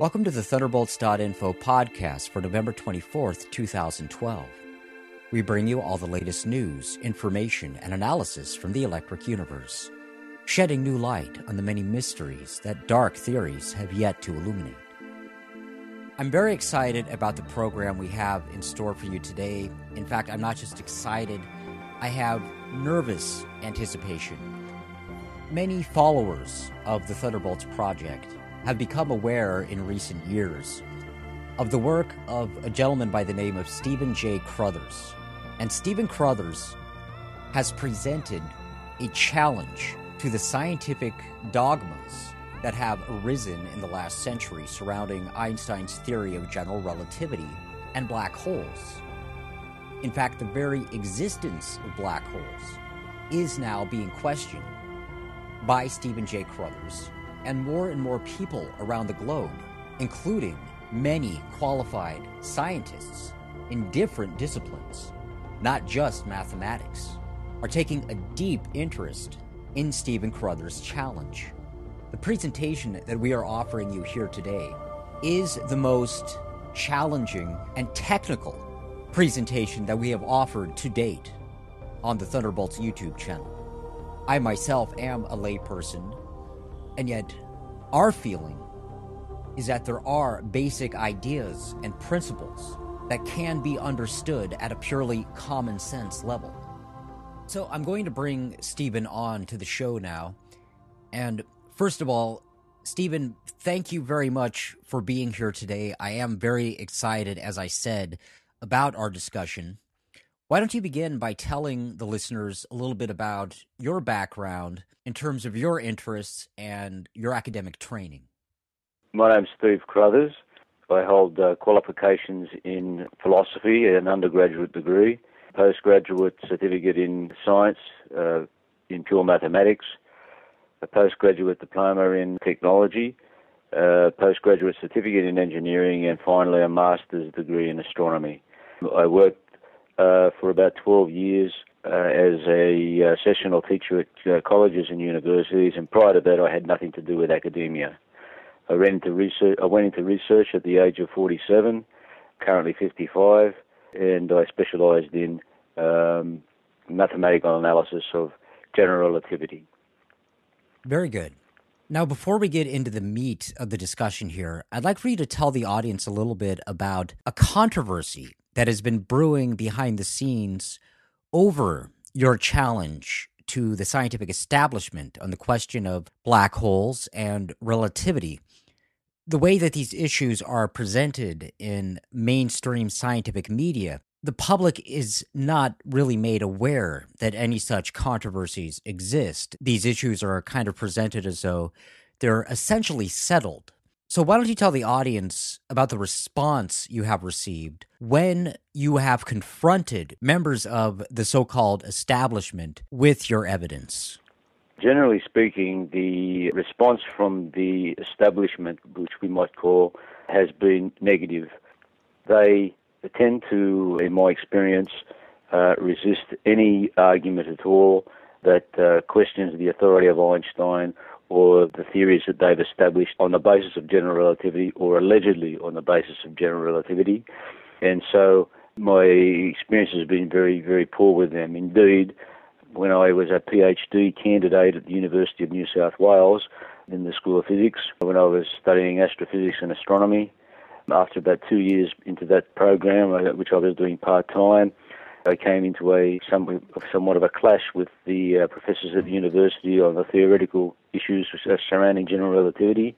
Welcome to the Thunderbolts.info podcast for November 24th, 2012. We bring you all the latest news, information, and analysis from the electric universe, shedding new light on the many mysteries that dark theories have yet to illuminate. I'm very excited about the program we have in store for you today. In fact, I'm not just excited, I have nervous anticipation. Many followers of the Thunderbolts Project have become aware in recent years of the work of a gentleman by the name of Stephen J. Crothers. And Stephen Crothers has presented a challenge to the scientific dogmas that have arisen in the last century surrounding Einstein's theory of general relativity and black holes. In fact, the very existence of black holes is now being questioned by Stephen J. Crothers and more and more people around the globe, including many qualified scientists in different disciplines, not just mathematics, are taking a deep interest in Stephen Crothers' challenge. The presentation that we are offering you here today is the most challenging and technical presentation that we have offered to date on the Thunderbolts YouTube channel. I myself am a layperson and yet, our feeling is that there are basic ideas and principles that can be understood at a purely common sense level. So I'm going to bring Stephen on to the show now. And first of all, Stephen, thank you very much for being here today. I am very excited, as I said, about our discussion. Why don't you begin by telling the listeners a little bit about your background in terms of your interests and your academic training? My name's Steve Crothers. I hold uh, qualifications in philosophy, an undergraduate degree, postgraduate certificate in science, uh, in pure mathematics, a postgraduate diploma in technology, a postgraduate certificate in engineering, and finally a master's degree in astronomy. I worked uh, for about 12 years uh, as a uh, sessional teacher at uh, colleges and universities, and prior to that, I had nothing to do with academia. I went into research. I went into research at the age of 47, currently 55, and I specialised in um, mathematical analysis of general relativity. Very good. Now, before we get into the meat of the discussion here, I'd like for you to tell the audience a little bit about a controversy that has been brewing behind the scenes over your challenge to the scientific establishment on the question of black holes and relativity. The way that these issues are presented in mainstream scientific media, the public is not really made aware that any such controversies exist. These issues are kind of presented as though they're essentially settled so, why don't you tell the audience about the response you have received when you have confronted members of the so called establishment with your evidence? Generally speaking, the response from the establishment, which we might call, has been negative. They tend to, in my experience, uh, resist any argument at all that uh, questions the authority of Einstein or the theories that they've established on the basis of general relativity or allegedly on the basis of general relativity. And so my experience has been very, very poor with them. Indeed, when I was a PhD candidate at the University of New South Wales in the School of Physics, when I was studying astrophysics and astronomy, after about two years into that program, uh, which I was doing part time, I came into a somewhat of a clash with the uh, professors at the university on the theoretical issues surrounding general relativity,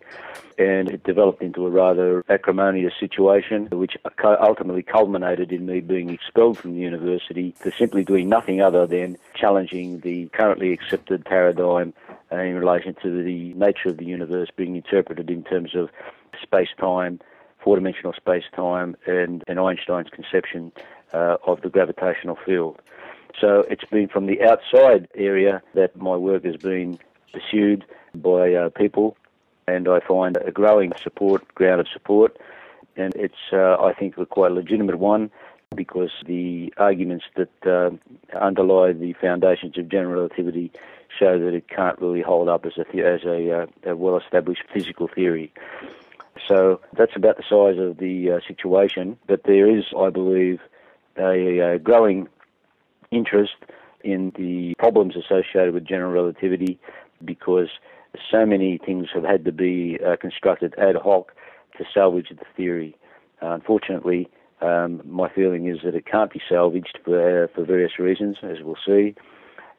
and it developed into a rather acrimonious situation, which ultimately culminated in me being expelled from the university for simply doing nothing other than challenging the currently accepted paradigm uh, in relation to the nature of the universe being interpreted in terms of space-time, four-dimensional space-time, and, and Einstein's conception uh, of the gravitational field. So it's been from the outside area that my work has been pursued by uh, people, and I find a growing support, ground of support, and it's, uh, I think, a quite legitimate one because the arguments that uh, underlie the foundations of general relativity show that it can't really hold up as a, as a, uh, a well-established physical theory. So that's about the size of the uh, situation. But there is, I believe, a, a growing interest in the problems associated with general relativity because so many things have had to be uh, constructed ad hoc to salvage the theory. Uh, unfortunately, um, my feeling is that it can't be salvaged for, uh, for various reasons, as we'll see,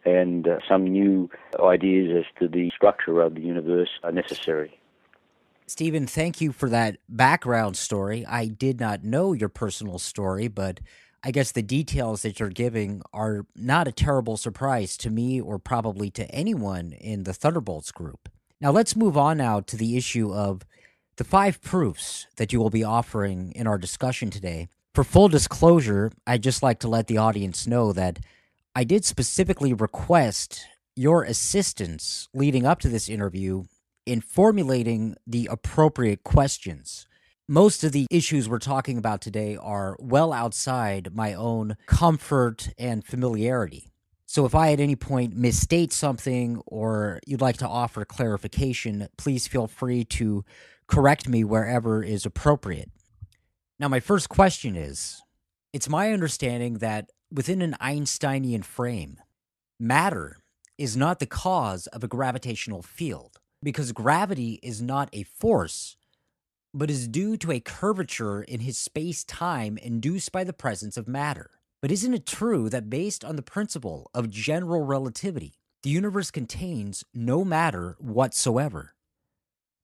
and uh, some new ideas as to the structure of the universe are necessary. Stephen, thank you for that background story. I did not know your personal story, but I guess the details that you're giving are not a terrible surprise to me or probably to anyone in the Thunderbolts group. Now, let's move on now to the issue of the five proofs that you will be offering in our discussion today. For full disclosure, I'd just like to let the audience know that I did specifically request your assistance leading up to this interview in formulating the appropriate questions most of the issues we're talking about today are well outside my own comfort and familiarity. So if I at any point misstate something or you'd like to offer clarification, please feel free to correct me wherever is appropriate. Now, my first question is it's my understanding that within an Einsteinian frame, matter is not the cause of a gravitational field because gravity is not a force but is due to a curvature in his space time induced by the presence of matter. But isn't it true that based on the principle of general relativity, the universe contains no matter whatsoever?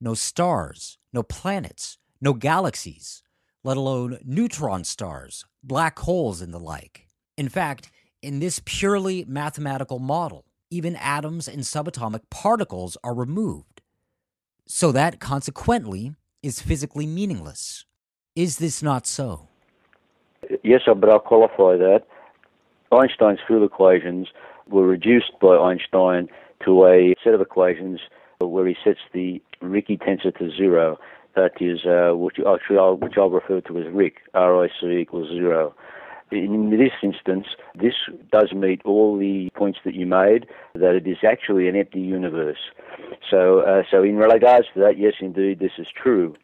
No stars, no planets, no galaxies, let alone neutron stars, black holes, and the like. In fact, in this purely mathematical model, even atoms and subatomic particles are removed. So that consequently, is physically meaningless. Is this not so? Yes, but I'll qualify that. Einstein's field equations were reduced by Einstein to a set of equations where he sets the Ricci tensor to zero. That is, uh, which, actually I'll, which I'll refer to as RIC, R-I-C equals zero. In this instance, this does meet all the points that you made, that it is actually an empty universe. So, uh, so in regards to that, yes, indeed, this is true.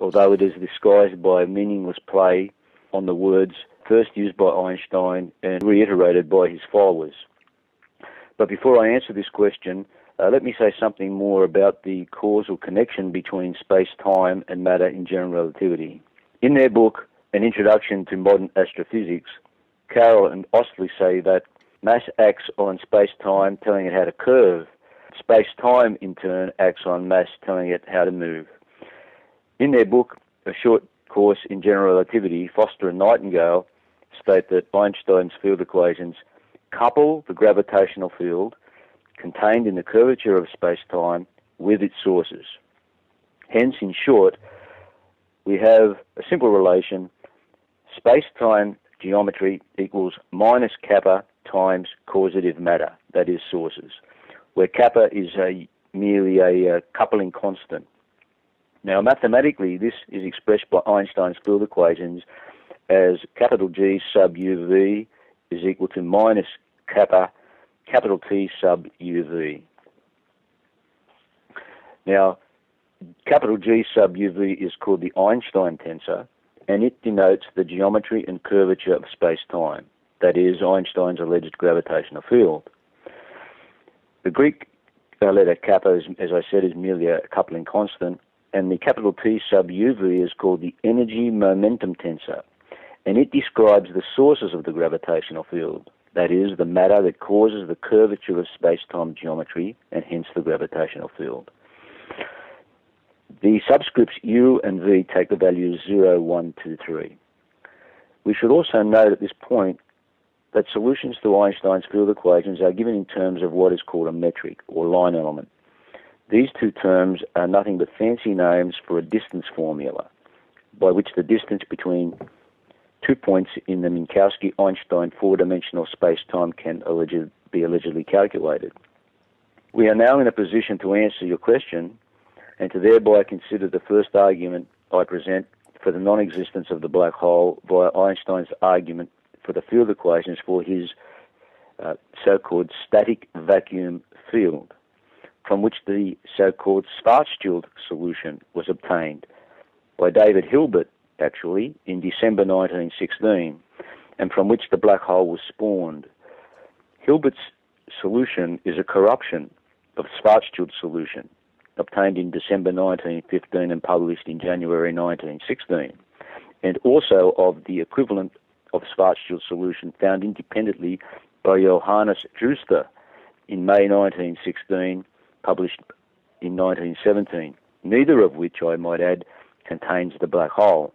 Although it is disguised by a meaningless play on the words first used by Einstein and reiterated by his followers. But before I answer this question, uh, let me say something more about the causal connection between space-time and matter in general relativity. In their book, an introduction to modern astrophysics, Carroll and Ostlie say that mass acts on space-time, telling it how to curve. Space-time, in turn, acts on mass, telling it how to move. In their book, A Short Course in General Relativity, Foster and Nightingale state that Einstein's field equations couple the gravitational field contained in the curvature of space-time with its sources. Hence, in short, we have a simple relation space-time geometry equals minus kappa times causative matter, that is sources, where kappa is a, merely a, a coupling constant. Now, mathematically, this is expressed by Einstein's field equations as capital G sub uv is equal to minus kappa capital T sub uv. Now, capital G sub uv is called the Einstein tensor, and it denotes the geometry and curvature of space-time, that is, Einstein's alleged gravitational field. The Greek uh, letter kappa, is, as I said, is merely a coupling constant, and the capital T sub uv is called the energy momentum tensor, and it describes the sources of the gravitational field, that is, the matter that causes the curvature of space-time geometry and hence the gravitational field. The subscripts U and V take the values 0, 1, 2, 3. We should also note at this point that solutions to Einstein's field equations are given in terms of what is called a metric or line element. These two terms are nothing but fancy names for a distance formula, by which the distance between two points in the Minkowski-Einstein four-dimensional space-time can alleged, be allegedly calculated. We are now in a position to answer your question and to thereby consider the first argument I present for the non-existence of the black hole via Einstein's argument for the field equations for his uh, so-called static vacuum field, from which the so-called Schwarzschild solution was obtained. by David Hilbert, actually, in December 1916, and from which the black hole was spawned. Hilbert's solution is a corruption of Schwarzschild solution, obtained in December 1915 and published in January 1916, and also of the equivalent of Schwarzschild solution found independently by Johannes Droste in May 1916, published in 1917, neither of which, I might add, contains the black hole.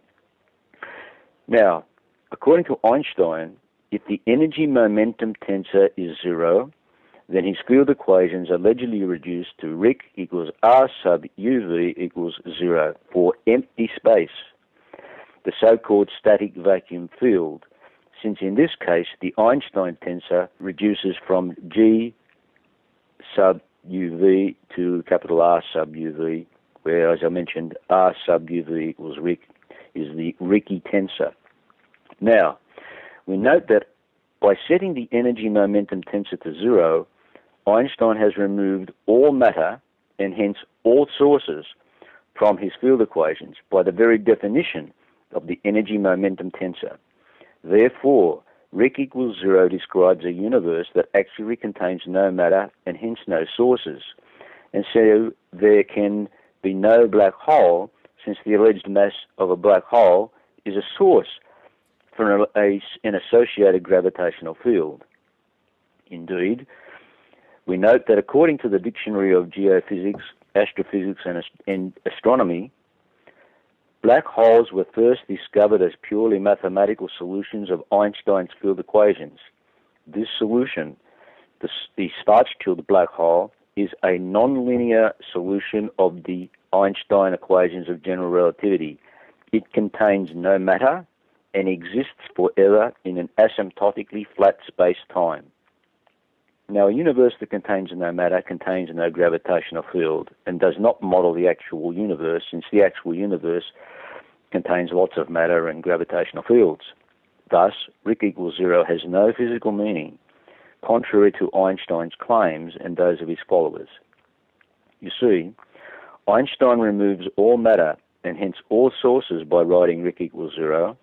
Now, according to Einstein, if the energy momentum tensor is zero, then his field equations allegedly reduced to Ric equals R sub UV equals zero for empty space, the so-called static vacuum field, since in this case the Einstein tensor reduces from G sub UV to capital R sub UV, where, as I mentioned, R sub UV equals Ric is the Ricci tensor. Now, we note that by setting the energy momentum tensor to zero, Einstein has removed all matter and hence all sources from his field equations by the very definition of the energy momentum tensor. Therefore, Ric equals zero describes a universe that actually contains no matter and hence no sources. And so there can be no black hole since the alleged mass of a black hole is a source for an associated gravitational field. Indeed, we note that according to the Dictionary of Geophysics, Astrophysics, and, and Astronomy, black holes were first discovered as purely mathematical solutions of Einstein's field equations. This solution, the, the Schwarzschild black hole, is a nonlinear solution of the Einstein equations of general relativity. It contains no matter and exists forever in an asymptotically flat space-time. Now, a universe that contains no matter contains no gravitational field and does not model the actual universe, since the actual universe contains lots of matter and gravitational fields. Thus, Ric equals zero has no physical meaning, contrary to Einstein's claims and those of his followers. You see, Einstein removes all matter and hence all sources by writing Ric equals zero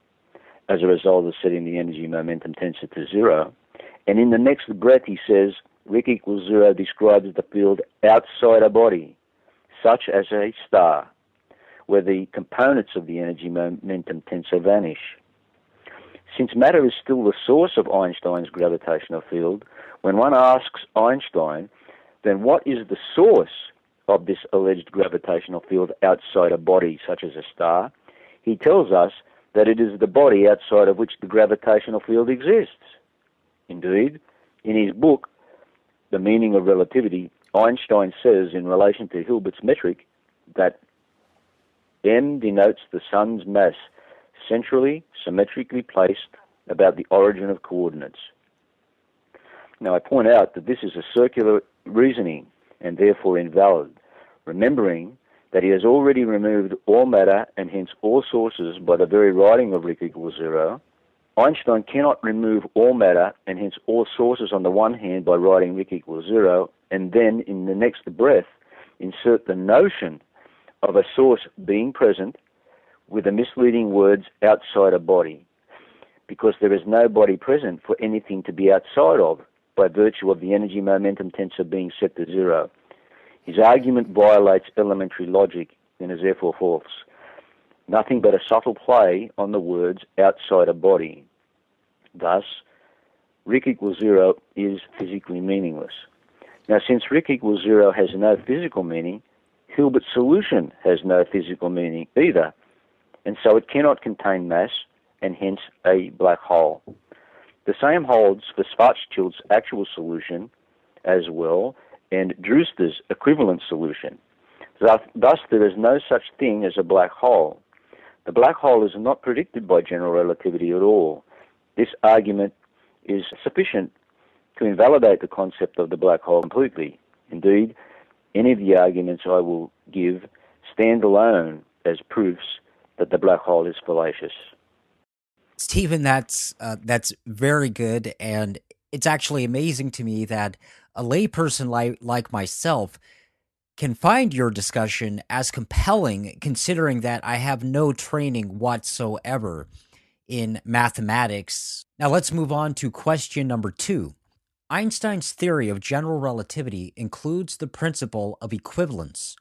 as a result of setting the energy momentum tensor to zero and in the next breath, he says, Ric equals zero describes the field outside a body, such as a star, where the components of the energy momentum tensor vanish. Since matter is still the source of Einstein's gravitational field, when one asks Einstein, then what is the source of this alleged gravitational field outside a body such as a star? He tells us that it is the body outside of which the gravitational field exists. Indeed, in his book, The Meaning of Relativity, Einstein says in relation to Hilbert's metric that M denotes the sun's mass centrally, symmetrically placed about the origin of coordinates. Now, I point out that this is a circular reasoning and therefore invalid, remembering that he has already removed all matter and hence all sources by the very writing of Ric equals zero, Einstein cannot remove all matter and hence all sources on the one hand by writing Ric equals zero, and then in the next breath insert the notion of a source being present with the misleading words outside a body, because there is no body present for anything to be outside of by virtue of the energy momentum tensor being set to zero. His argument violates elementary logic and is therefore false nothing but a subtle play on the words outside a body. Thus, Ric equals zero is physically meaningless. Now, since Ric equals zero has no physical meaning, Hilbert's solution has no physical meaning either, and so it cannot contain mass and hence a black hole. The same holds for Schwarzschild's actual solution as well and Droste's equivalent solution. Thus, there is no such thing as a black hole. The black hole is not predicted by general relativity at all. This argument is sufficient to invalidate the concept of the black hole completely. Indeed, any of the arguments I will give stand alone as proofs that the black hole is fallacious. Stephen, that's uh, that's very good, and it's actually amazing to me that a layperson like like myself can find your discussion as compelling considering that I have no training whatsoever in mathematics. Now let's move on to question number two. Einstein's theory of general relativity includes the principle of equivalence.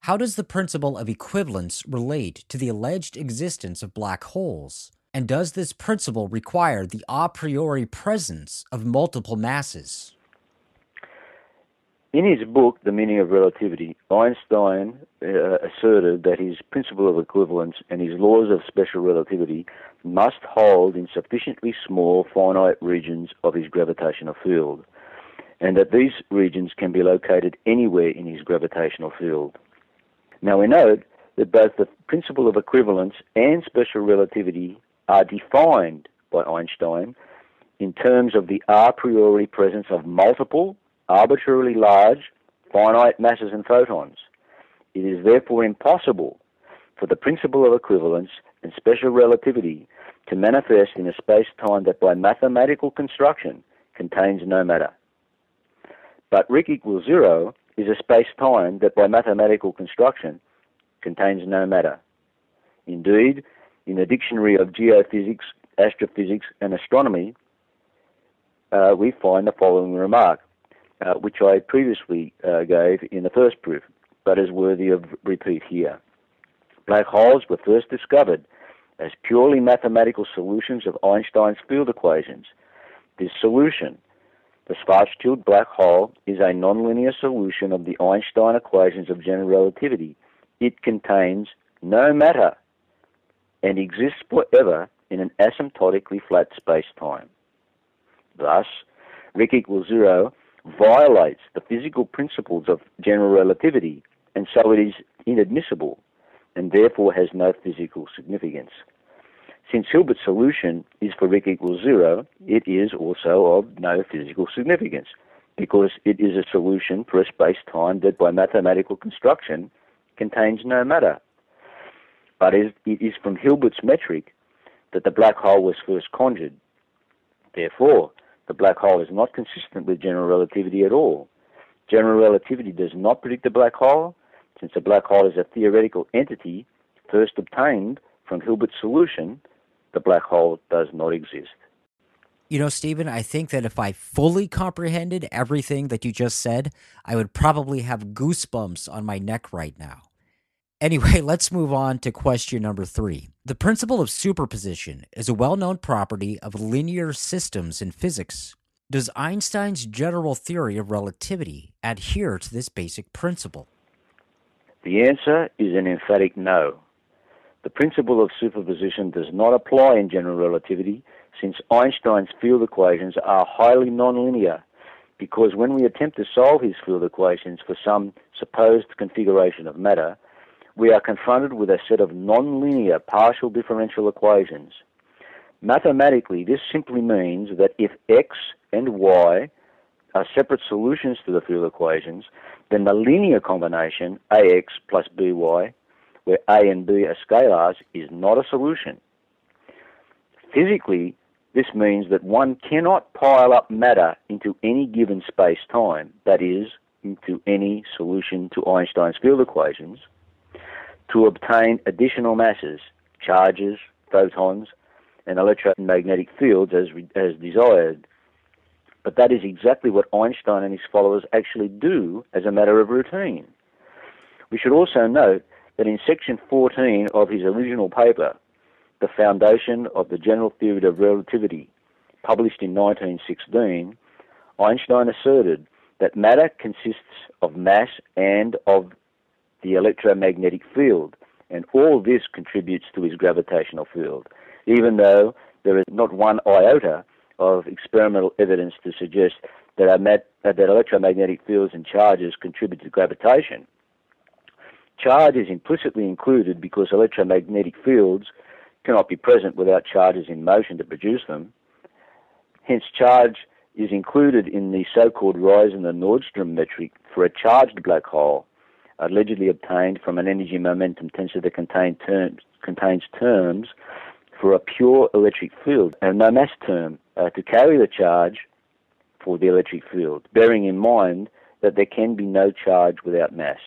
How does the principle of equivalence relate to the alleged existence of black holes? And does this principle require the a priori presence of multiple masses? In his book, The Meaning of Relativity, Einstein uh, asserted that his principle of equivalence and his laws of special relativity must hold in sufficiently small finite regions of his gravitational field, and that these regions can be located anywhere in his gravitational field. Now we note that both the principle of equivalence and special relativity are defined by Einstein in terms of the a priori presence of multiple arbitrarily large, finite masses and photons. It is therefore impossible for the principle of equivalence and special relativity to manifest in a space-time that by mathematical construction contains no matter. But Ric equals zero is a space-time that by mathematical construction contains no matter. Indeed, in the Dictionary of Geophysics, Astrophysics and Astronomy, uh, we find the following remark uh, which I previously uh, gave in the first proof, but is worthy of repeat here. Black holes were first discovered as purely mathematical solutions of Einstein's field equations. This solution, the Schwarzschild black hole, is a nonlinear solution of the Einstein equations of general relativity. It contains no matter and exists forever in an asymptotically flat space-time. Thus, Ric equals zero violates the physical principles of general relativity, and so it is inadmissible and therefore has no physical significance. Since Hilbert's solution is for Ric equals zero, it is also of no physical significance because it is a solution for a space-time that by mathematical construction contains no matter. But it is from Hilbert's metric that the black hole was first conjured. Therefore, the black hole is not consistent with general relativity at all. General relativity does not predict the black hole, since a black hole is a theoretical entity first obtained from Hilbert's solution, the black hole does not exist. You know, Stephen, I think that if I fully comprehended everything that you just said, I would probably have goosebumps on my neck right now. Anyway, let's move on to question number three. The principle of superposition is a well known property of linear systems in physics. Does Einstein's general theory of relativity adhere to this basic principle? The answer is an emphatic no. The principle of superposition does not apply in general relativity since Einstein's field equations are highly nonlinear because when we attempt to solve his field equations for some supposed configuration of matter, we are confronted with a set of nonlinear partial differential equations. Mathematically, this simply means that if x and y are separate solutions to the field equations, then the linear combination ax plus by, where a and b are scalars, is not a solution. Physically, this means that one cannot pile up matter into any given space-time, that is, into any solution to Einstein's field equations, to obtain additional masses, charges, photons, and electromagnetic fields as, as desired. But that is exactly what Einstein and his followers actually do as a matter of routine. We should also note that in section 14 of his original paper, The Foundation of the General Theory of Relativity, published in 1916, Einstein asserted that matter consists of mass and of the electromagnetic field, and all this contributes to his gravitational field, even though there is not one iota of experimental evidence to suggest that, that electromagnetic fields and charges contribute to gravitation. Charge is implicitly included because electromagnetic fields cannot be present without charges in motion to produce them. Hence, charge is included in the so-called Reissner-Nordström metric for a charged black hole allegedly obtained from an energy momentum tensor that contain terms, contains terms for a pure electric field and no mass term uh, to carry the charge for the electric field, bearing in mind that there can be no charge without mass.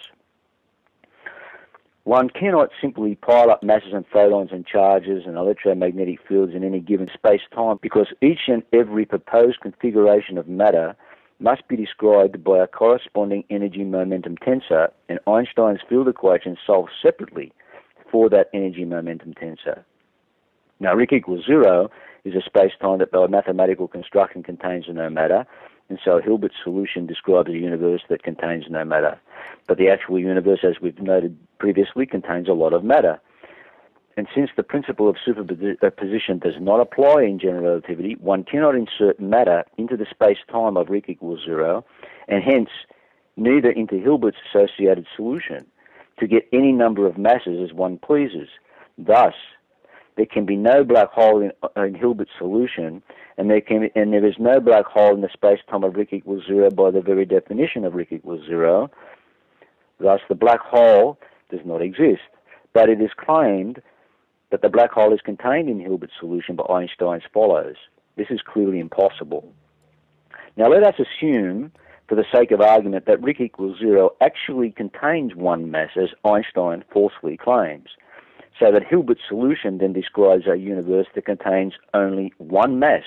One cannot simply pile up masses and photons and charges and electromagnetic fields in any given space-time because each and every proposed configuration of matter must be described by a corresponding energy momentum tensor and Einstein's field equation solved separately for that energy momentum tensor. Now, Ric equals zero is a space-time that by mathematical construction contains no matter, and so Hilbert's solution describes a universe that contains no matter. But the actual universe, as we've noted previously, contains a lot of matter. And since the principle of superposition does not apply in general relativity, one cannot insert matter into the space-time of Ric equals zero, and hence neither into Hilbert's associated solution to get any number of masses as one pleases. Thus, there can be no black hole in, in Hilbert's solution, and there can and there is no black hole in the space-time of Ric equals zero by the very definition of Ric equals zero. Thus, the black hole does not exist, but it is claimed that the black hole is contained in Hilbert's solution by Einstein's follows. This is clearly impossible. Now, let us assume, for the sake of argument, that Ric equals zero actually contains one mass, as Einstein falsely claims. So that Hilbert's solution then describes a universe that contains only one mass.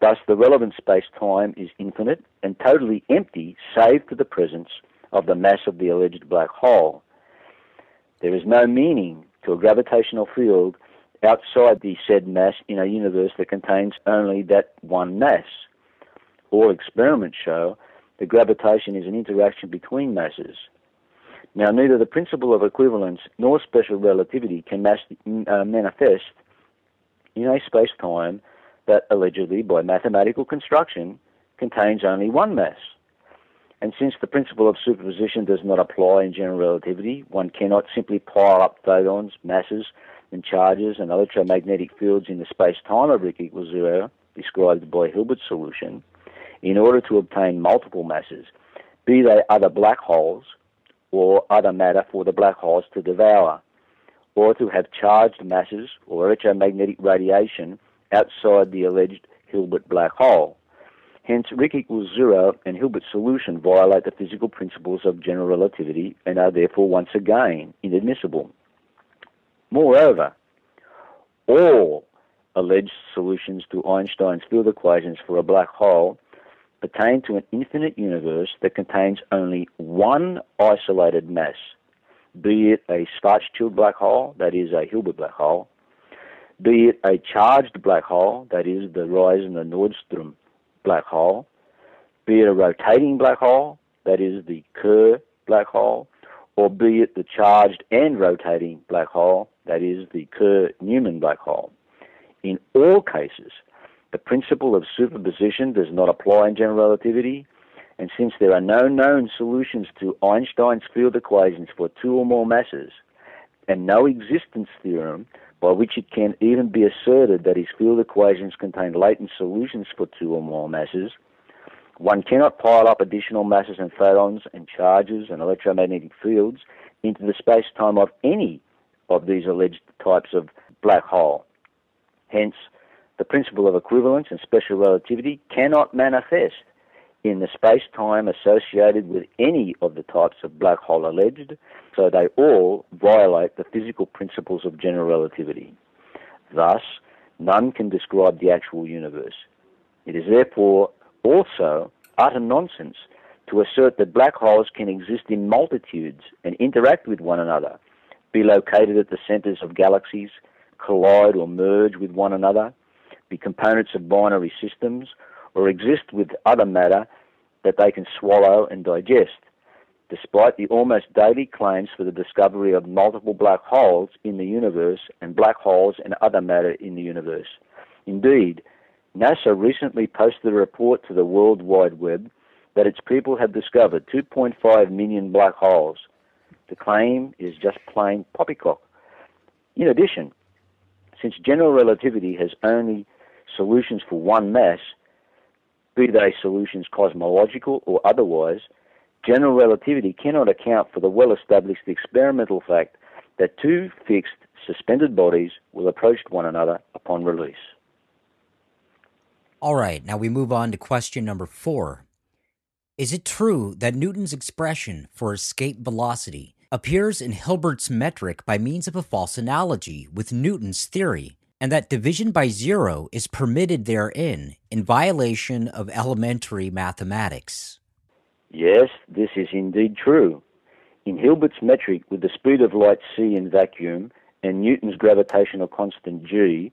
Thus, the relevant space-time is infinite and totally empty, save for the presence of the mass of the alleged black hole. There is no meaning to a gravitational field outside the said mass in a universe that contains only that one mass. All experiments show that gravitation is an interaction between masses. Now, neither the principle of equivalence nor special relativity can uh, manifest in a space-time that allegedly, by mathematical construction, contains only one mass. And since the principle of superposition does not apply in general relativity, one cannot simply pile up photons, masses, and charges and electromagnetic fields in the space-time of equals zero, described by Hilbert's solution, in order to obtain multiple masses, be they other black holes or other matter for the black holes to devour, or to have charged masses or electromagnetic radiation outside the alleged Hilbert black hole. Hence, Ric equals zero and Hilbert's solution violate the physical principles of general relativity and are therefore once again inadmissible. Moreover, all alleged solutions to Einstein's field equations for a black hole pertain to an infinite universe that contains only one isolated mass, be it a Schwarzschild black hole, that is a Hilbert black hole, be it a charged black hole, that is the the Nordstrom black hole, be it a rotating black hole, that is the Kerr black hole, or be it the charged and rotating black hole, that is the Kerr Newman black hole. In all cases, the principle of superposition does not apply in general relativity, and since there are no known solutions to Einstein's field equations for two or more masses, and no existence theorem by which it can even be asserted that his field equations contain latent solutions for two or more masses, one cannot pile up additional masses and photons and charges and electromagnetic fields into the space-time of any of these alleged types of black hole. Hence, the principle of equivalence and special relativity cannot manifest in the space-time associated with any of the types of black hole alleged, so they all violate the physical principles of general relativity. Thus, none can describe the actual universe. It is therefore also utter nonsense to assert that black holes can exist in multitudes and interact with one another, be located at the centers of galaxies, collide or merge with one another, be components of binary systems, or exist with other matter that they can swallow and digest, despite the almost daily claims for the discovery of multiple black holes in the universe and black holes and other matter in the universe. Indeed, NASA recently posted a report to the World Wide Web that its people have discovered 2.5 million black holes. The claim is just plain poppycock. In addition, since general relativity has only solutions for one mass, be they solutions cosmological or otherwise, general relativity cannot account for the well established experimental fact that two fixed suspended bodies will approach one another upon release. All right, now we move on to question number four. Is it true that Newton's expression for escape velocity appears in Hilbert's metric by means of a false analogy with Newton's theory, and that division by zero is permitted therein in violation of elementary mathematics? Yes, this is indeed true. In Hilbert's metric, with the speed of light c in vacuum and Newton's gravitational constant g,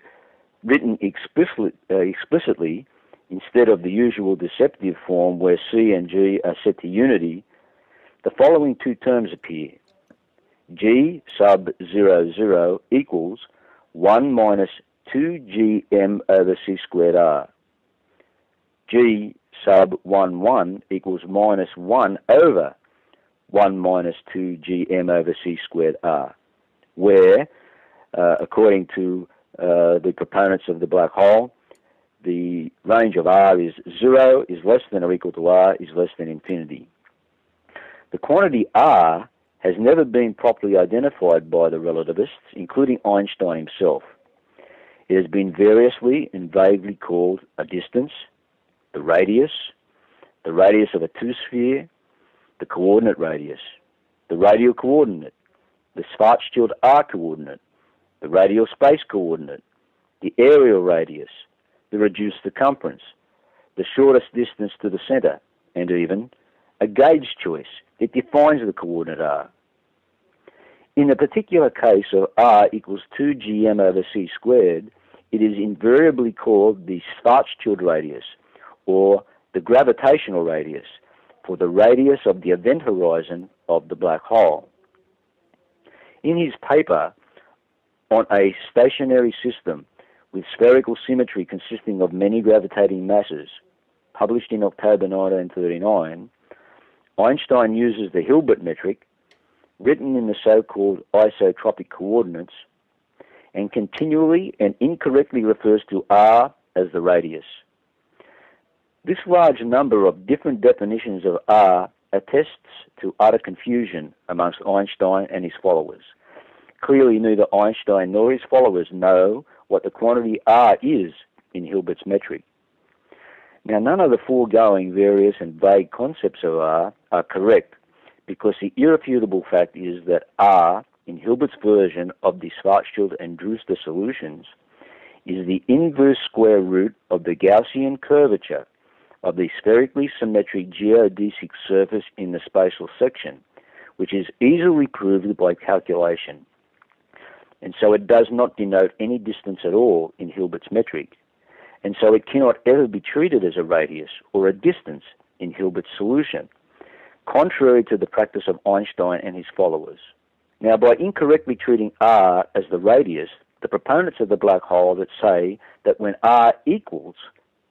written explicit, uh, explicitly instead of the usual deceptive form where c and g are set to unity, the following two terms appear. g sub 0, 0 equals 1 minus 2gm over c squared r. g sub 1, 1 equals minus 1 over 1 minus 2gm over c squared r, where, uh, according to uh, the proponents of the black hole, the range of r is 0, is less than or equal to r, is less than infinity. The quantity r has never been properly identified by the relativists, including Einstein himself. It has been variously and vaguely called a distance, the radius, the radius of a two-sphere, the coordinate radius, the radial coordinate, the Schwarzschild R coordinate, the radial space coordinate, the aerial radius, the reduced circumference, the shortest distance to the center, and even a gauge choice that defines the coordinate r. In the particular case of r equals 2 gm over c squared, it is invariably called the Schwarzschild radius, or the gravitational radius, for the radius of the event horizon of the black hole. In his paper on a stationary system with spherical symmetry consisting of many gravitating masses, published in October 1939, Einstein uses the Hilbert metric, written in the so-called isotropic coordinates, and continually and incorrectly refers to r as the radius. This large number of different definitions of r attests to utter confusion amongst Einstein and his followers. Clearly, neither Einstein nor his followers know what the quantity R is in Hilbert's metric. Now, none of the foregoing various and vague concepts of R are correct because the irrefutable fact is that R, in Hilbert's version of the Schwarzschild and Droste solutions, is the inverse square root of the Gaussian curvature of the spherically symmetric geodesic surface in the spatial section, which is easily proved by calculation. And so it does not denote any distance at all in Hilbert's metric, and so it cannot ever be treated as a radius or a distance in Hilbert's solution, contrary to the practice of Einstein and his followers. Now, by incorrectly treating r as the radius, the proponents of the black hole that say that when r equals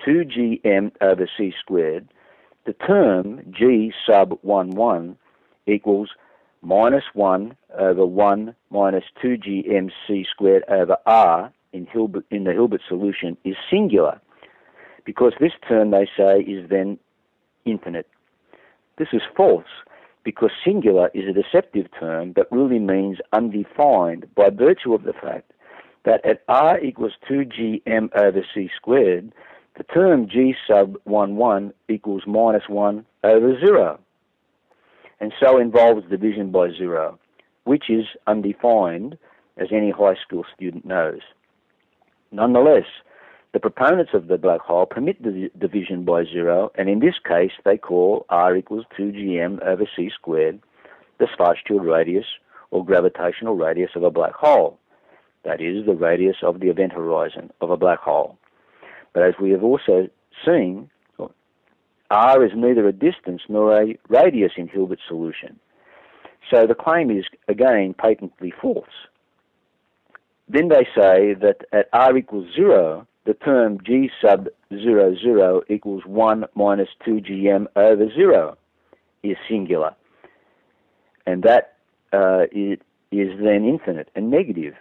2gm over c squared, the term g sub 1 1 equals minus 1 over 1 minus 2g mc squared over r in, Hilbert, in the Hilbert solution is singular because this term, they say, is then infinite. This is false because singular is a deceptive term that really means undefined by virtue of the fact that at r equals 2g m over c squared, the term g sub 1 1 equals minus 1 over 0 and so involves division by zero, which is undefined, as any high school student knows. Nonetheless, the proponents of the black hole permit the division by zero, and in this case they call r equals 2gm over c squared the Schwarzschild radius or gravitational radius of a black hole. That is, the radius of the event horizon of a black hole. But as we have also seen, r is neither a distance nor a radius in Hilbert's solution. So the claim is, again, patently false. Then they say that at r equals 0, the term g sub 0, 0 equals 1 minus 2gm over 0 is singular. And that uh, is, is then infinite and negative.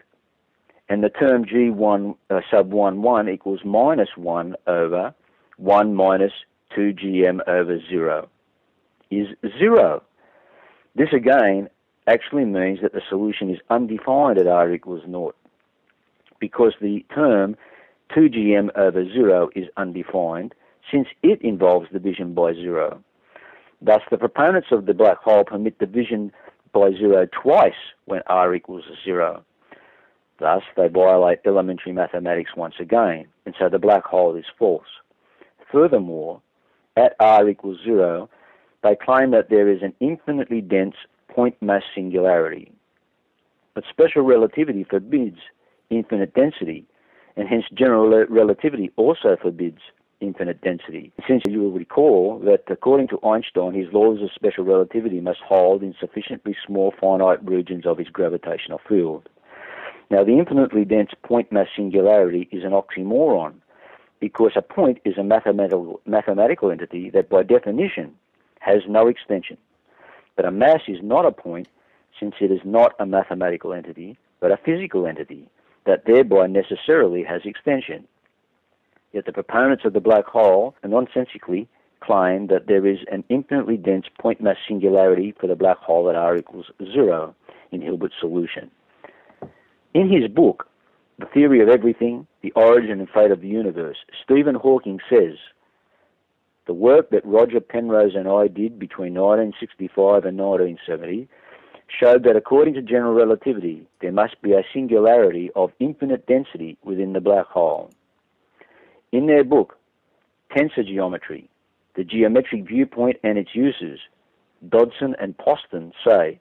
And the term g1 uh, sub 1, 1 equals minus 1 over 1 minus 2gm over 0 is 0. This again actually means that the solution is undefined at r equals 0 because the term 2gm over 0 is undefined since it involves division by 0. Thus, the proponents of the black hole permit division by zero twice when r equals zero. Thus, they violate elementary mathematics once again, and so the black hole is false. Furthermore, at r equals zero, they claim that there is an infinitely dense point mass singularity. But special relativity forbids infinite density, and hence general relativity also forbids infinite density. Since you will recall that according to Einstein, his laws of special relativity must hold in sufficiently small finite regions of his gravitational field. Now, the infinitely dense point mass singularity is an oxymoron because a point is a mathematical, mathematical entity that by definition has no extension. But a mass is not a point since it is not a mathematical entity, but a physical entity that thereby necessarily has extension. Yet the proponents of the black hole nonsensically claim that there is an infinitely dense point mass singularity for the black hole at r equals zero in Hilbert's solution. In his book, The Theory of Everything, The Origin and Fate of the Universe, Stephen Hawking says, the work that Roger Penrose and I did between 1965 and 1970 showed that according to general relativity, there must be a singularity of infinite density within the black hole. In their book, Tensor Geometry, the geometric viewpoint and its uses, Dodson and Poston say,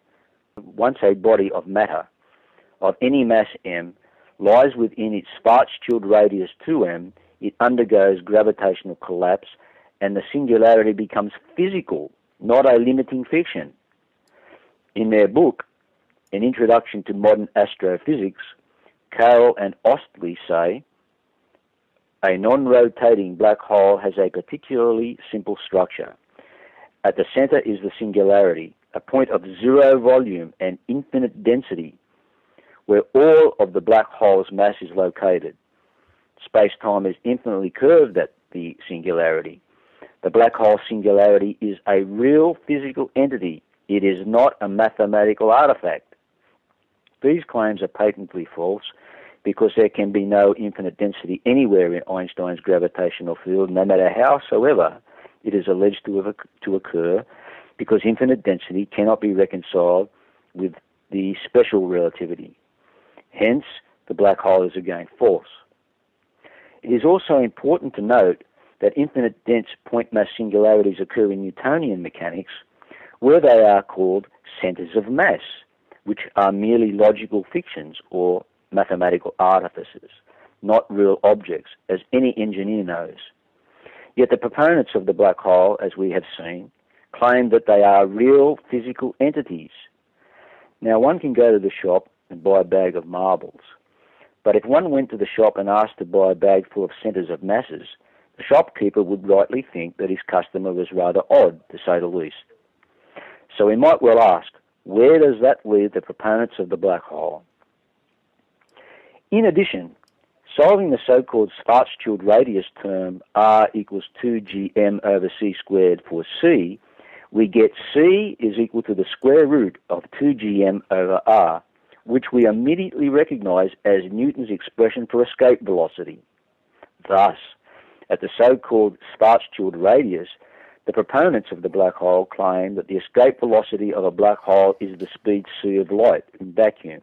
once a body of matter of any mass m lies within its Schwarzschild radius 2m, it undergoes gravitational collapse and the singularity becomes physical, not a limiting fiction. In their book, An Introduction to Modern Astrophysics, Carroll and Ostlie say, a non-rotating black hole has a particularly simple structure. At the center is the singularity, a point of zero volume and infinite density where all of the black hole's mass is located. Space-time is infinitely curved at the singularity. The black hole singularity is a real physical entity. It is not a mathematical artifact. These claims are patently false because there can be no infinite density anywhere in Einstein's gravitational field, no matter howsoever it is alleged to, have, to occur, because infinite density cannot be reconciled with the special relativity. Hence, the black hole is again false. It is also important to note that infinite dense point mass singularities occur in Newtonian mechanics, where they are called centers of mass, which are merely logical fictions or mathematical artifices, not real objects, as any engineer knows. Yet the proponents of the black hole, as we have seen, claim that they are real physical entities. Now, one can go to the shop and buy a bag of marbles. But if one went to the shop and asked to buy a bag full of centres of masses, the shopkeeper would rightly think that his customer was rather odd, to say the least. So we might well ask, where does that leave the proponents of the black hole? In addition, solving the so-called Schwarzschild radius term r equals 2gm over c squared for c, we get c is equal to the square root of 2gm over r, which we immediately recognize as Newton's expression for escape velocity. Thus, at the so-called Schwarzschild radius, the proponents of the black hole claim that the escape velocity of a black hole is the speed c of light in vacuum.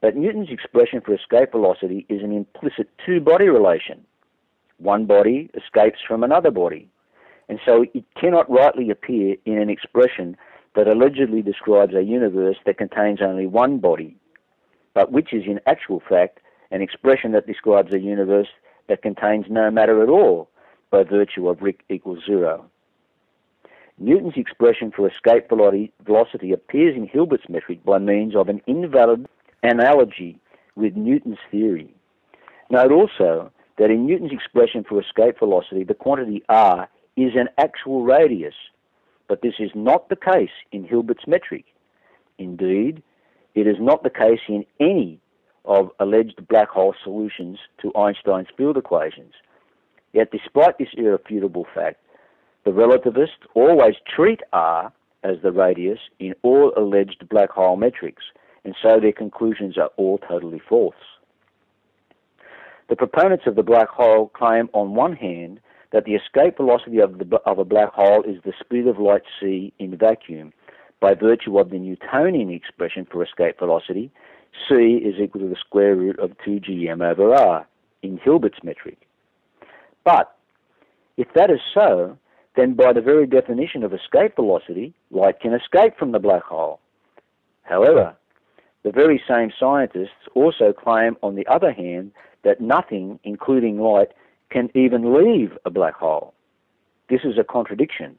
But Newton's expression for escape velocity is an implicit two-body relation. One body escapes from another body, and so it cannot rightly appear in an expression that allegedly describes a universe that contains only one body, but which is in actual fact an expression that describes a universe that contains no matter at all by virtue of Ric equals zero. Newton's expression for escape velocity appears in Hilbert's metric by means of an invalid analogy with Newton's theory. Note also that in Newton's expression for escape velocity, the quantity r is an actual radius but this is not the case in Hilbert's metric. Indeed, it is not the case in any of alleged black hole solutions to Einstein's field equations. Yet, despite this irrefutable fact, the relativists always treat R as the radius in all alleged black hole metrics, and so their conclusions are all totally false. The proponents of the black hole claim, on one hand, that the escape velocity of, the, of a black hole is the speed of light c in vacuum. By virtue of the Newtonian expression for escape velocity, c is equal to the square root of 2gm over r in Hilbert's metric. But if that is so, then by the very definition of escape velocity, light can escape from the black hole. However, the very same scientists also claim, on the other hand, that nothing, including light, can even leave a black hole. This is a contradiction,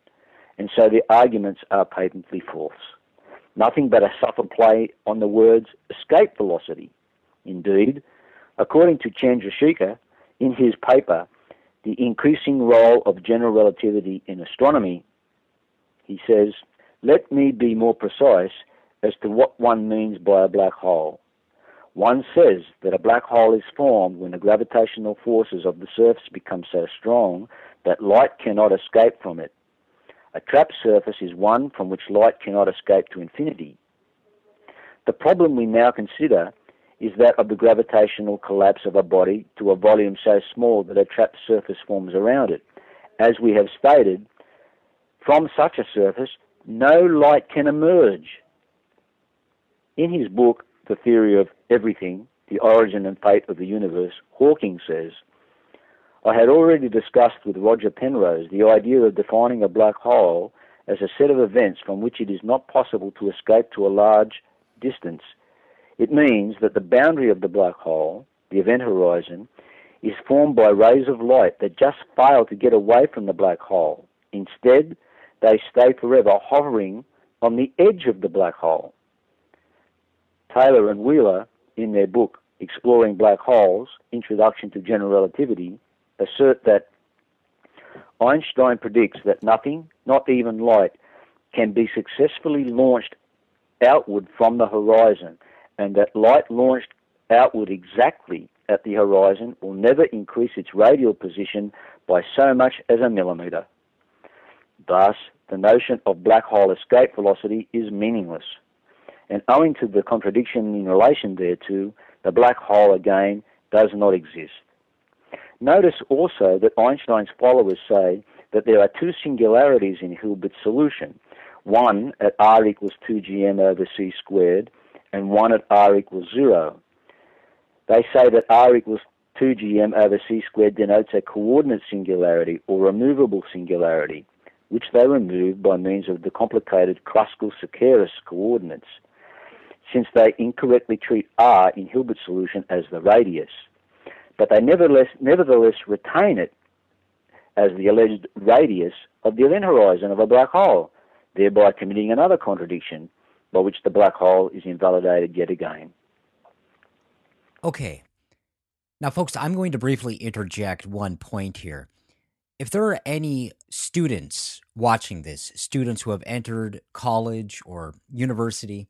and so the arguments are patently false. Nothing but a subtle play on the words escape velocity. Indeed, according to Chandrasekhar, in his paper, The Increasing Role of General Relativity in Astronomy, he says, Let me be more precise as to what one means by a black hole. One says that a black hole is formed when the gravitational forces of the surface become so strong that light cannot escape from it. A trapped surface is one from which light cannot escape to infinity. The problem we now consider is that of the gravitational collapse of a body to a volume so small that a trapped surface forms around it. As we have stated, from such a surface, no light can emerge. In his book, The Theory of Everything, The Origin and Fate of the Universe, Hawking says, I had already discussed with Roger Penrose the idea of defining a black hole as a set of events from which it is not possible to escape to a large distance. It means that the boundary of the black hole, the event horizon, is formed by rays of light that just fail to get away from the black hole. Instead, they stay forever hovering on the edge of the black hole. Taylor and Wheeler, in their book Exploring Black Holes Introduction to General Relativity, assert that Einstein predicts that nothing, not even light, can be successfully launched outward from the horizon, and that light launched outward exactly at the horizon will never increase its radial position by so much as a millimeter. Thus, the notion of black hole escape velocity is meaningless. And owing to the contradiction in relation thereto, the black hole again does not exist. Notice also that Einstein's followers say that there are two singularities in Hilbert's solution, one at r equals 2gm over c squared and one at r equals 0. They say that r equals 2gm over c squared denotes a coordinate singularity or removable singularity, which they remove by means of the complicated Kruskal-Szekeres coordinates, since they incorrectly treat r in Hilbert's solution as the radius but they nevertheless, nevertheless retain it as the alleged radius of the event horizon of a black hole, thereby committing another contradiction by which the black hole is invalidated yet again. Okay. Now, folks, I'm going to briefly interject one point here. If there are any students watching this, students who have entered college or university,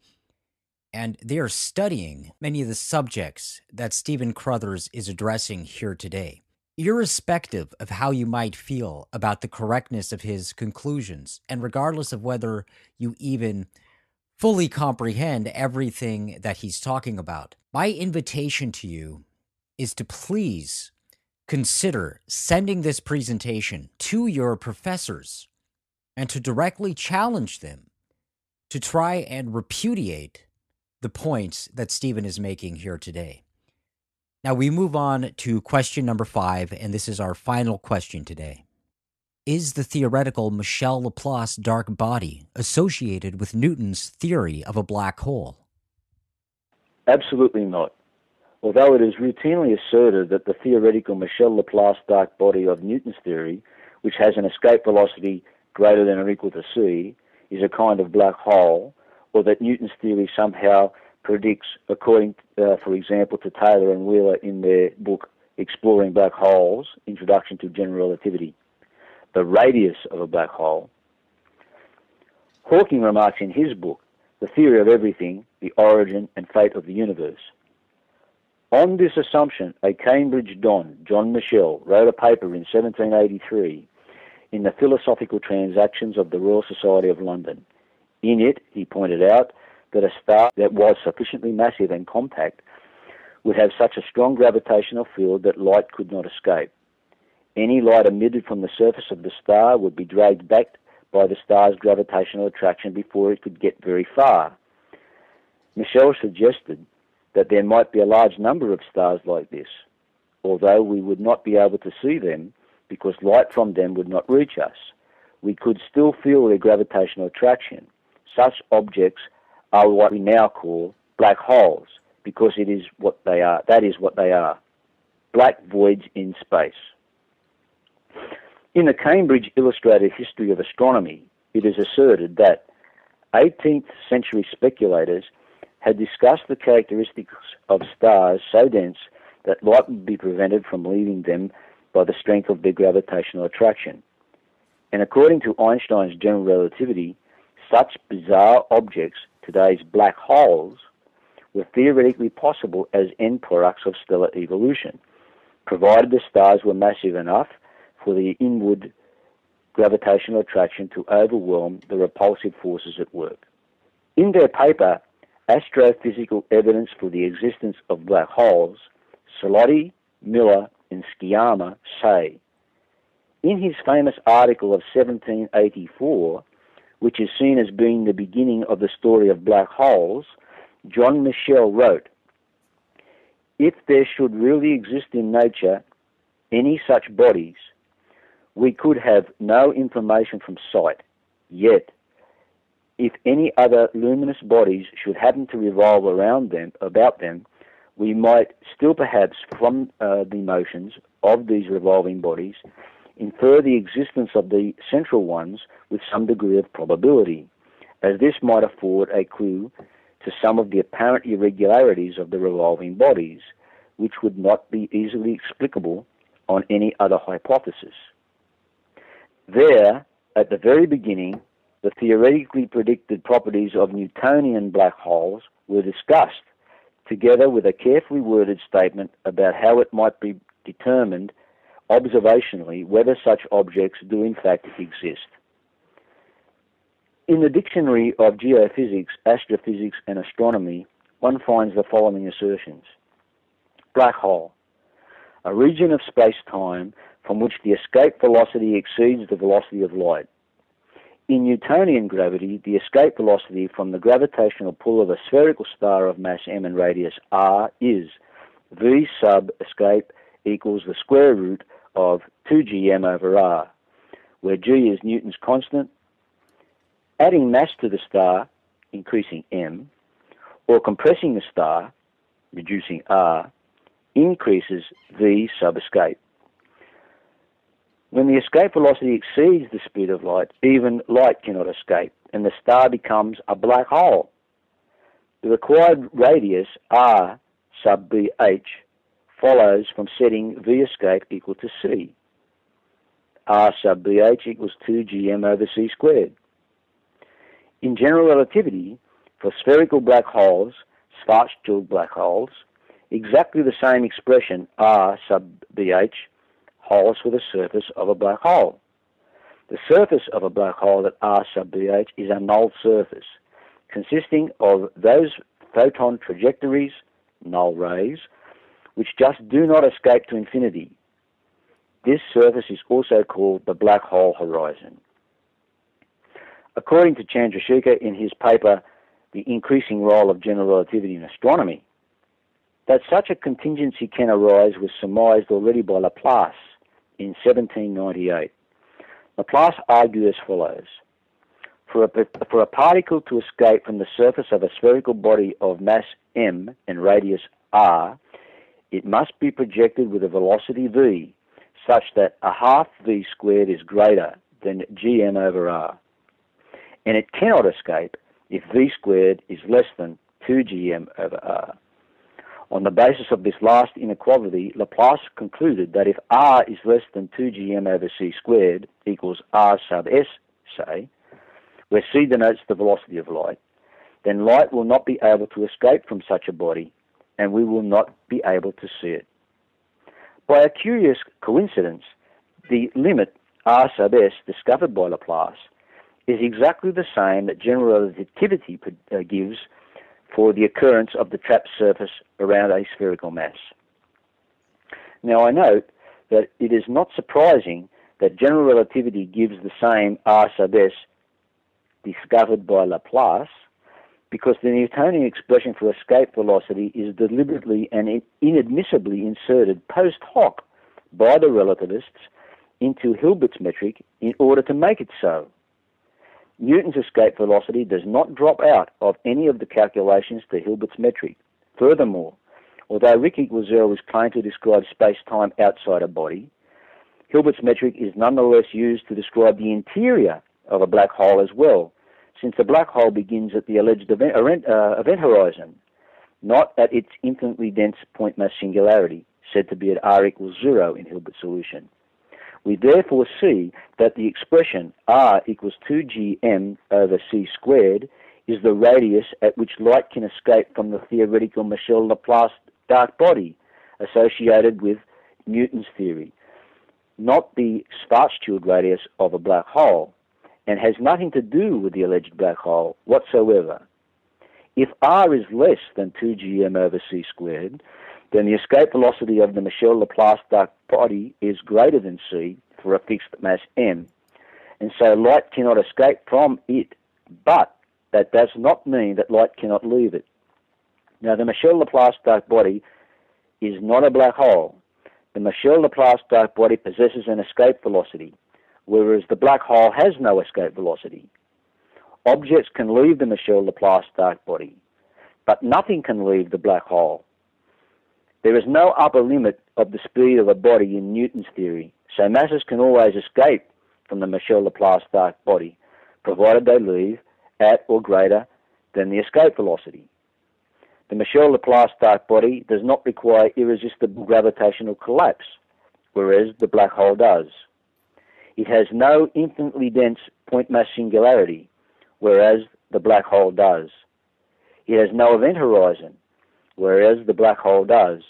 and they are studying many of the subjects that Stephen Crothers is addressing here today. Irrespective of how you might feel about the correctness of his conclusions, and regardless of whether you even fully comprehend everything that he's talking about, my invitation to you is to please consider sending this presentation to your professors and to directly challenge them to try and repudiate the points that Stephen is making here today. Now we move on to question number five, and this is our final question today. Is the theoretical Michell Laplace dark body associated with Newton's theory of a black hole? Absolutely not. Although it is routinely asserted that the theoretical Michell Laplace dark body of Newton's theory, which has an escape velocity greater than or equal to c, is a kind of black hole, or that Newton's theory somehow predicts, according, uh, for example, to Taylor and Wheeler in their book Exploring Black Holes Introduction to General Relativity, the radius of a black hole. Hawking remarks in his book, The Theory of Everything, The Origin and Fate of the Universe. On this assumption, a Cambridge Don, John Michell, wrote a paper in 1783 in the Philosophical Transactions of the Royal Society of London in it, he pointed out that a star that was sufficiently massive and compact would have such a strong gravitational field that light could not escape. Any light emitted from the surface of the star would be dragged back by the star's gravitational attraction before it could get very far. Michell suggested that there might be a large number of stars like this, although we would not be able to see them because light from them would not reach us. We could still feel their gravitational attraction. Such objects are what we now call black holes because it is what they are. That is what they are. Black voids in space. In the Cambridge Illustrated History of Astronomy, it is asserted that 18th century speculators had discussed the characteristics of stars so dense that light would be prevented from leaving them by the strength of their gravitational attraction. And according to Einstein's general relativity, such bizarre objects, today's black holes, were theoretically possible as end products of stellar evolution, provided the stars were massive enough for the inward gravitational attraction to overwhelm the repulsive forces at work. In their paper, Astrophysical Evidence for the Existence of Black Holes, Celotti, Miller, and Sciama say, in his famous article of 1784, which is seen as being the beginning of the story of black holes, John Michell wrote, If there should really exist in nature any such bodies, we could have no information from sight. Yet, if any other luminous bodies should happen to revolve around them, about them, we might still perhaps, from uh, the motions of these revolving bodies, infer the existence of the central ones with some degree of probability, as this might afford a clue to some of the apparent irregularities of the revolving bodies, which would not be easily explicable on any other hypothesis. There, at the very beginning, the theoretically predicted properties of Newtonian black holes were discussed, together with a carefully worded statement about how it might be determined observationally whether such objects do in fact exist. In the Dictionary of Geophysics, Astrophysics, and Astronomy, one finds the following assertions Black hole, a region of space time from which the escape velocity exceeds the velocity of light. In Newtonian gravity, the escape velocity from the gravitational pull of a spherical star of mass m and radius r is v sub escape equals the square root of 2gm over r, where g is Newton's constant. Adding mass to the star, increasing m, or compressing the star, reducing r, increases the sub escape. When the escape velocity exceeds the speed of light, even light cannot escape, and the star becomes a black hole. The required radius, r sub bh, follows from setting v escape equal to c. r sub bh equals 2 gm over c squared. In general relativity, for spherical black holes, Schwarzschild black holes, exactly the same expression r sub bh holds for the surface of a black hole. The surface of a black hole at r sub bh is a null surface, consisting of those photon trajectories, null rays, which just do not escape to infinity. This surface is also called the black hole horizon. According to Chandrasekhar in his paper, The Increasing Role of General Relativity in Astronomy, that such a contingency can arise was surmised already by Laplace in 1798. Laplace argued as follows. For a, for a particle to escape from the surface of a spherical body of mass m and radius r, it must be projected with a velocity v such that a half v squared is greater than gm over r. And it cannot escape if v squared is less than 2gm over r. On the basis of this last inequality, Laplace concluded that if r is less than 2gm over c squared equals r sub s, say, where c denotes the velocity of light, then light will not be able to escape from such a body and we will not be able to see it. By a curious coincidence, the limit r sub s discovered by Laplace is exactly the same that general relativity uh, gives for the occurrence of the trapped surface around a spherical mass. Now I note that it is not surprising that general relativity gives the same R sub s discovered by Laplace because the Newtonian expression for escape velocity is deliberately and inadmissibly inserted post hoc by the relativists into Hilbert's metric in order to make it so. Newton's escape velocity does not drop out of any of the calculations to Hilbert's metric. Furthermore, although Ric equals zero was claimed to describe space-time outside a body, Hilbert's metric is nonetheless used to describe the interior of a black hole as well, since the black hole begins at the alleged event, uh, event horizon, not at its infinitely dense point mass singularity, said to be at r equals zero in Hilbert's solution. We therefore see that the expression r equals 2gm over c squared is the radius at which light can escape from the theoretical Michell-Laplace dark body associated with Newton's theory, not the Schwarzschild radius of a black hole, and has nothing to do with the alleged black hole whatsoever. If r is less than 2gm over c squared, then the escape velocity of the Michell-Laplace dark body is greater than c for a fixed mass m, and so light cannot escape from it, but that does not mean that light cannot leave it. Now, the Michell-Laplace dark body is not a black hole. The Michell-Laplace dark body possesses an escape velocity, whereas the black hole has no escape velocity. Objects can leave the Michell-Laplace dark body, but nothing can leave the black hole. There is no upper limit of the speed of a body in Newton's theory, so masses can always escape from the Michell-Laplace dark body, provided they leave at or greater than the escape velocity. The Michell-Laplace dark body does not require irresistible gravitational collapse, whereas the black hole does. It has no infinitely dense point mass singularity, whereas the black hole does. It has no event horizon, whereas the black hole does.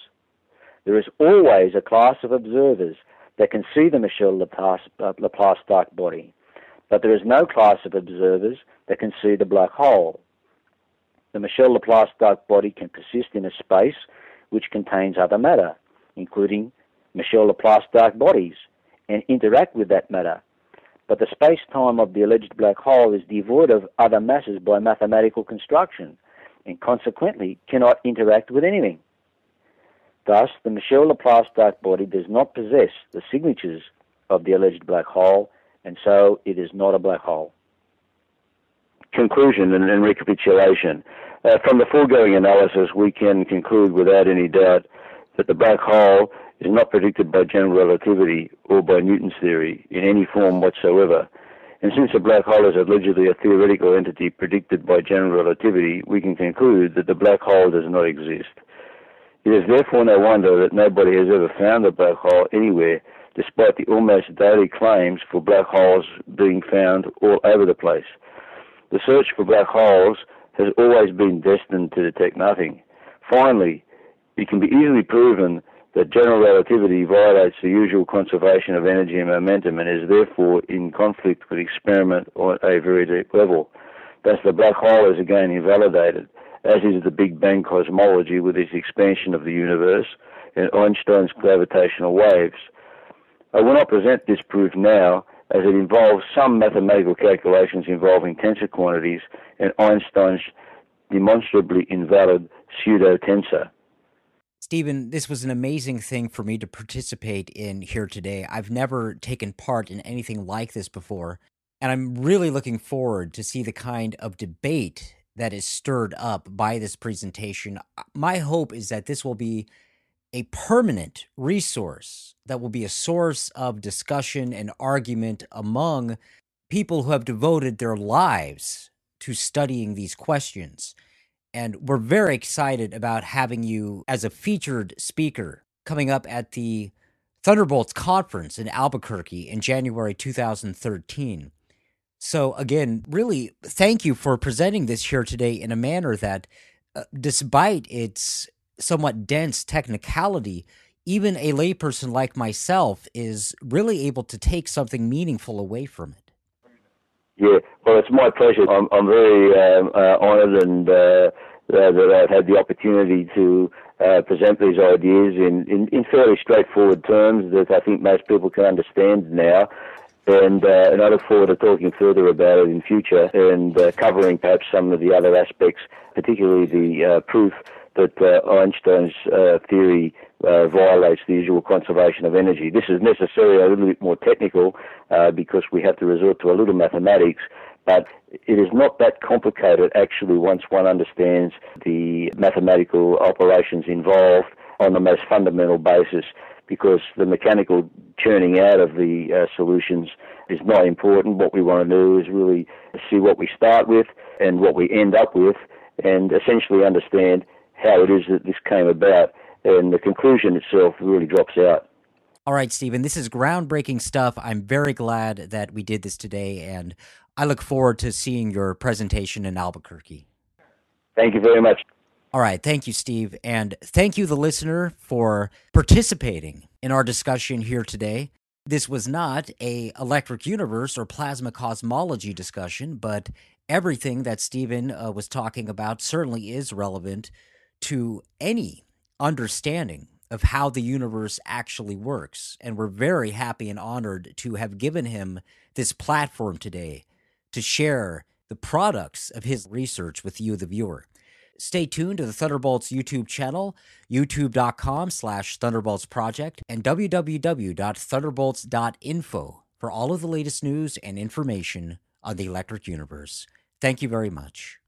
There is always a class of observers that can see the Michell-Laplace, uh, Laplace dark body, but there is no class of observers that can see the black hole. The Michell-Laplace dark body can persist in a space which contains other matter, including Michell-Laplace dark bodies, and interact with that matter. But the space-time of the alleged black hole is devoid of other masses by mathematical construction, and consequently cannot interact with anything. Thus, the Michell-Laplace dark body does not possess the signatures of the alleged black hole, and so it is not a black hole. Conclusion and, and recapitulation. Uh, from the foregoing analysis, we can conclude without any doubt that the black hole is not predicted by general relativity or by Newton's theory in any form whatsoever. And since a black hole is allegedly a theoretical entity predicted by general relativity, we can conclude that the black hole does not exist. It is therefore no wonder that nobody has ever found a black hole anywhere, despite the almost daily claims for black holes being found all over the place. The search for black holes has always been destined to detect nothing. Finally, it can be easily proven that general relativity violates the usual conservation of energy and momentum and is therefore in conflict with experiment on a very deep level. Thus, the black hole is again invalidated, as is the Big Bang cosmology with its expansion of the universe and Einstein's gravitational waves. I will not present this proof now, as it involves some mathematical calculations involving tensor quantities and Einstein's demonstrably invalid pseudo tensor. Stephen, this was an amazing thing for me to participate in here today. I've never taken part in anything like this before, and I'm really looking forward to see the kind of debate that is stirred up by this presentation. Uh, my hope is that this will be a permanent resource that will be a source of discussion and argument among people who have devoted their lives to studying these questions. And we're very excited about having you as a featured speaker coming up at the Thunderbolts conference in Albuquerque in January 2013. So, again, really thank you for presenting this here today in a manner that, uh, despite its somewhat dense technicality, even a layperson like myself is really able to take something meaningful away from it. Yeah, well, it's my pleasure. I'm, I'm very um, uh, honoured and uh, uh, that I've had the opportunity to uh, present these ideas in, in, in, fairly straightforward terms that I think most people can understand now. And, uh, and I look forward to talking further about it in future and uh, covering perhaps some of the other aspects, particularly the proof that uh, Einstein's uh, theory violates the usual conservation of energy. This is necessarily a little bit more technical because we have to resort to a little mathematics, but it is not that complicated actually once one understands the mathematical operations involved on the most fundamental basis because the mechanical churning out of the uh, solutions is not important. What we want to do is really see what we start with and what we end up with and essentially understand how it is that this came about. And the conclusion itself really drops out. All right, Stephen, this is groundbreaking stuff. I'm very glad that we did this today, and I look forward to seeing your presentation in Albuquerque. Thank you very much. All right. Thank you, Steve. And thank you, the listener, for participating in our discussion here today. This was not a electric universe or plasma cosmology discussion, but everything that Stephen uh, was talking about certainly is relevant to any understanding of how the universe actually works. And we're very happy and honored to have given him this platform today to share the products of his research with you, the viewer. Stay tuned to the Thunderbolts YouTube channel, youtube.com slash Thunderbolts Project, and www.thunderbolts.info for all of the latest news and information on the electric universe. Thank you very much.